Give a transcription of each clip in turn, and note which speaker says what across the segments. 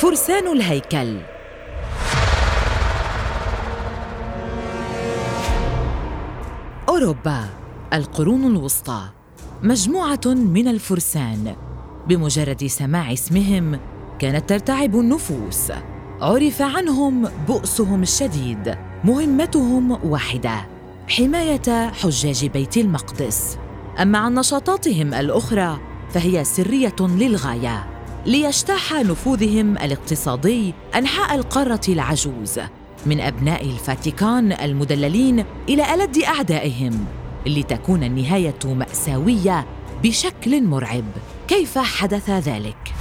Speaker 1: فرسان الهيكل. أوروبا القرون الوسطى. مجموعة من الفرسان. بمجرد سماع اسمهم كانت ترتعب النفوس. عرف عنهم بؤسهم الشديد مهمتهم واحدة حماية حجاج بيت المقدس. أما عن نشاطاتهم الأخرى فهي سرية للغاية. ليجتاح نفوذهم الاقتصادي أنحاء القارة العجوز من أبناء الفاتيكان المدللين إلى ألد أعدائهم لتكون النهاية مأساوية بشكل مرعب. كيف حدث ذلك؟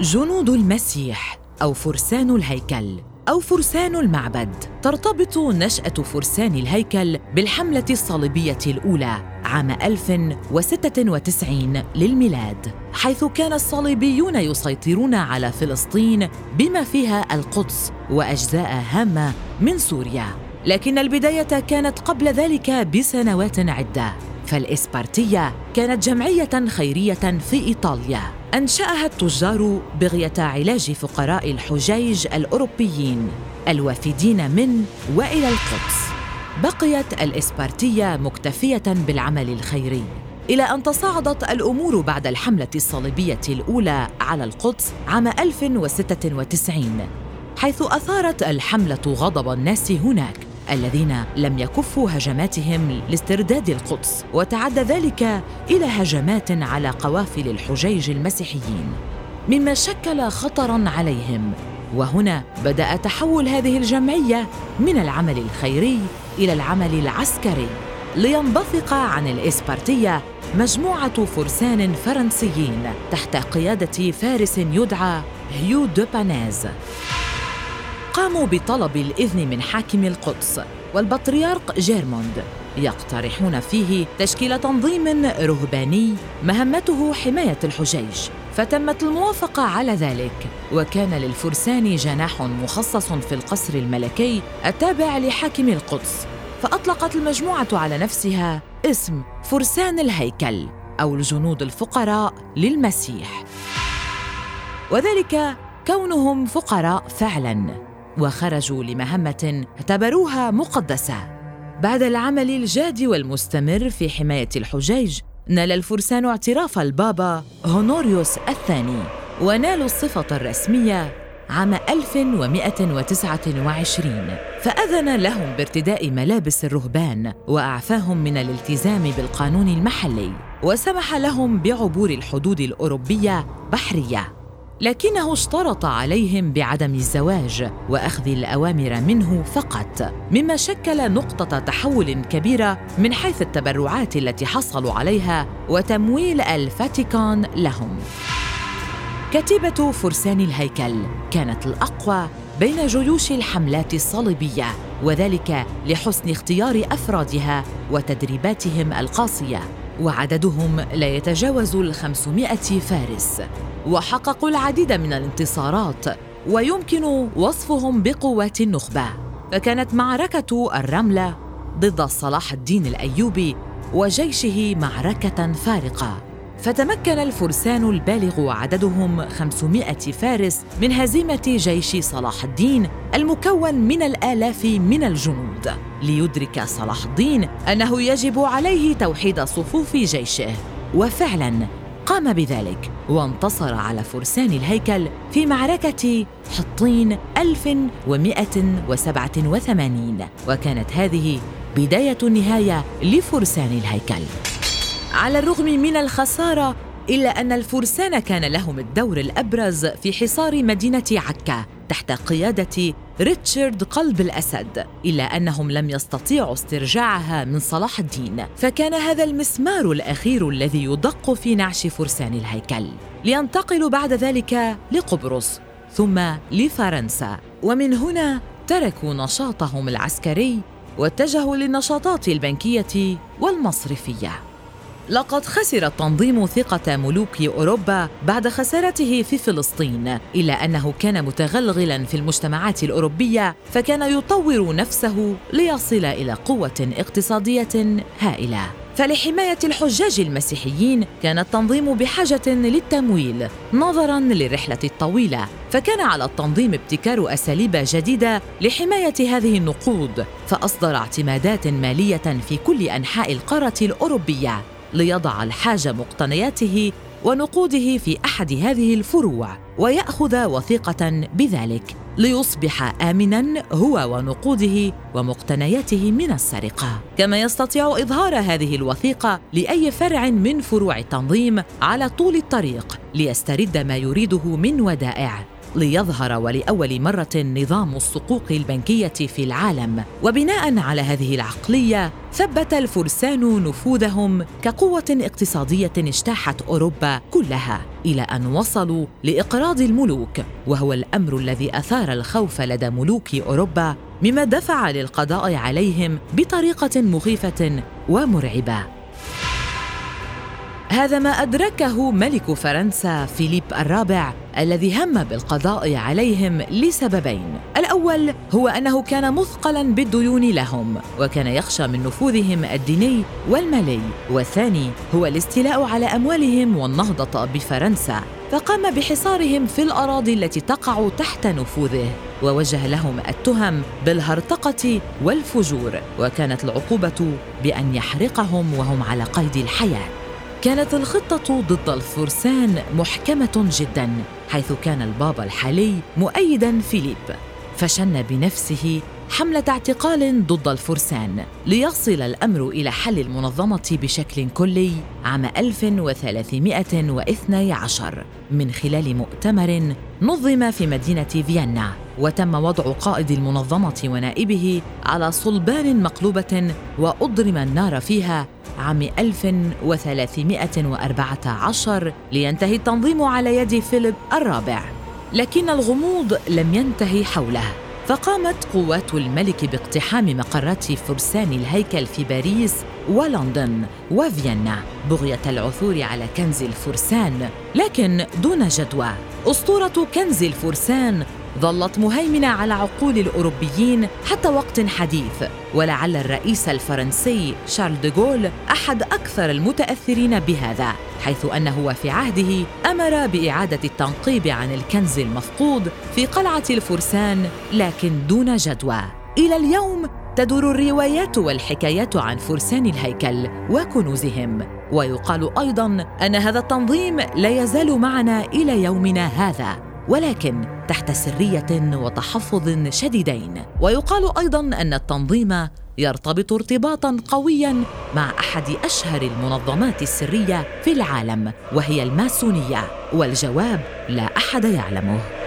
Speaker 1: جنود المسيح أو فرسان الهيكل أو فرسان المعبد ترتبط نشأة فرسان الهيكل بالحملة الصليبية الأولى عام 1096 للميلاد حيث كان الصليبيون يسيطرون على فلسطين بما فيها القدس وأجزاء هامة من سوريا. لكن البداية كانت قبل ذلك بسنوات عدة. فالإسبارتية كانت جمعية خيرية في إيطاليا. أنشأها التجار بغية علاج فقراء الحجيج الأوروبيين الوافدين من وإلى القدس. بقيت الإسبارتية مكتفية بالعمل الخيري إلى أن تصاعدت الأمور بعد الحملة الصليبية الأولى على القدس عام 1096 حيث أثارت الحملة غضب الناس هناك الذين لم يكفوا هجماتهم لاسترداد القدس وتعدى ذلك إلى هجمات على قوافل الحجيج المسيحيين مما شكل خطرا عليهم. وهنا بدأ تحول هذه الجمعية من العمل الخيري إلى العمل العسكري لينبثق عن الإسبرتية مجموعة فرسان فرنسيين تحت قيادة فارس يدعى هيو دو بانيز. قاموا بطلب الإذن من حاكم القدس والبطريرك جيرموند يقترحون فيه تشكيل تنظيم رهباني مهمته حماية الحجيج. فتمت الموافقة على ذلك وكان للفرسان جناح مخصص في القصر الملكي التابع لحاكم القدس فأطلقت المجموعة على نفسها اسم فرسان الهيكل أو الجنود الفقراء للمسيح. وذلك كونهم فقراء فعلاً وخرجوا لمهمة اعتبروها مقدسة. بعد العمل الجاد والمستمر في حماية الحجيج نال الفرسان اعتراف البابا هونوريوس الثاني ونالوا الصفة الرسمية عام 1129 فأذن لهم بارتداء ملابس الرهبان وأعفاهم من الالتزام بالقانون المحلي وسمح لهم بعبور الحدود الأوروبية بحرية. لكنه اشترط عليهم بعدم الزواج وأخذ الأوامر منه فقط مما شكل نقطة تحول كبيرة من حيث التبرعات التي حصلوا عليها وتمويل الفاتيكان لهم. كتيبة فرسان الهيكل كانت الأقوى بين جيوش الحملات الصليبية وذلك لحسن اختيار أفرادها وتدريباتهم القاسية. وعددهم لا يتجاوز الخمسمائة فارس. وحققوا العديد من الانتصارات ويمكن وصفهم بقوات النخبة. فكانت معركة الرملة ضد صلاح الدين الأيوبي وجيشه معركة فارقة. فتمكن الفرسان البالغ عددهم 500 فارس من هزيمة جيش صلاح الدين المكون من الآلاف من الجنود ليدرك صلاح الدين أنه يجب عليه توحيد صفوف جيشه. وفعلاً قام بذلك وانتصر على فرسان الهيكل في معركة حطين 1187 وكانت هذه بداية النهاية لفرسان الهيكل. على الرغم من الخسارة إلا أن الفرسان كان لهم الدور الأبرز في حصار مدينة عكا تحت قيادة ريتشارد قلب الأسد إلا أنهم لم يستطيعوا استرجاعها من صلاح الدين. فكان هذا المسمار الأخير الذي يدق في نعش فرسان الهيكل. لينتقلوا بعد ذلك لقبرص ثم لفرنسا. ومن هنا تركوا نشاطهم العسكري واتجهوا للنشاطات البنكية والمصرفية. لقد خسر التنظيم ثقة ملوك أوروبا بعد خسارته في فلسطين، إلا أنه كان متغلغلا في المجتمعات الأوروبية فكان يطور نفسه ليصل إلى قوة اقتصادية هائلة. فلحماية الحجاج المسيحيين كان التنظيم بحاجة للتمويل نظراً للرحلة الطويلة فكان على التنظيم ابتكار أساليب جديدة لحماية هذه النقود فأصدر اعتمادات مالية في كل أنحاء القارة الأوروبية ليضع الحاج مقتنياته ونقوده في أحد هذه الفروع ويأخذ وثيقة بذلك ليصبح امنا هو ونقوده ومقتنياته من السرقة. كما يستطيع إظهار هذه الوثيقة لأي فرع من فروع التنظيم على طول الطريق ليسترد ما يريده من ودائع. ليظهر ولأول مرة نظام الصقوق البنكية في العالم. وبناء على هذه العقلية ثبت الفرسان نفوذهم كقوة اقتصادية اجتاحت أوروبا كلها إلى أن وصلوا لإقراض الملوك. وهو الأمر الذي أثار الخوف لدى ملوك أوروبا مما دفع للقضاء عليهم بطريقة مخيفة ومرعبة. هذا ما أدركه ملك فرنسا فيليب الرابع الذي هم بالقضاء عليهم لسببين. الأول هو أنه كان مثقلا بالديون لهم وكان يخشى من نفوذهم الديني والمالي. والثاني هو الاستيلاء على أموالهم والنهضة بفرنسا. فقام بحصارهم في الأراضي التي تقع تحت نفوذه ووجه لهم التهم بالهرطقة والفجور. وكانت العقوبة بأن يحرقهم وهم على قيد الحياة. كانت الخطة ضد الفرسان محكمة جدا حيث كان البابا الحالي مؤيدا فيليب. فشن بنفسه حملة اعتقال ضد الفرسان ليصل الأمر إلى حل المنظمة بشكل كلي عام 1312 من خلال مؤتمر نظم في مدينة فيينا وتم وضع قائد المنظمة ونائبه على صلبان مقلوبة وأضرم النار فيها عام 1314 لينتهي التنظيم على يد فيليب الرابع. لكن الغموض لم ينتهي حوله. فقامت قوات الملك باقتحام مقرات فرسان الهيكل في باريس ولندن وفيينا بغية العثور على كنز الفرسان لكن دون جدوى. أسطورة كنز الفرسان ظلت مهيمنة على عقول الأوروبيين حتى وقت حديث ولعل الرئيس الفرنسي شارل ديغول أحد أكثر المتأثرين بهذا حيث أنه وفي عهده أمر بإعادة التنقيب عن الكنز المفقود في قلعة الفرسان لكن دون جدوى. إلى اليوم تدور الروايات والحكايات عن فرسان الهيكل وكنوزهم ويقال أيضا أن هذا التنظيم لا يزال معنا إلى يومنا هذا. ولكن تحت سرية وتحفظ شديدين. ويقال أيضا أن التنظيم يرتبط ارتباطا قويا مع أحد أشهر المنظمات السرية في العالم وهي الماسونية. والجواب لا أحد يعلمه.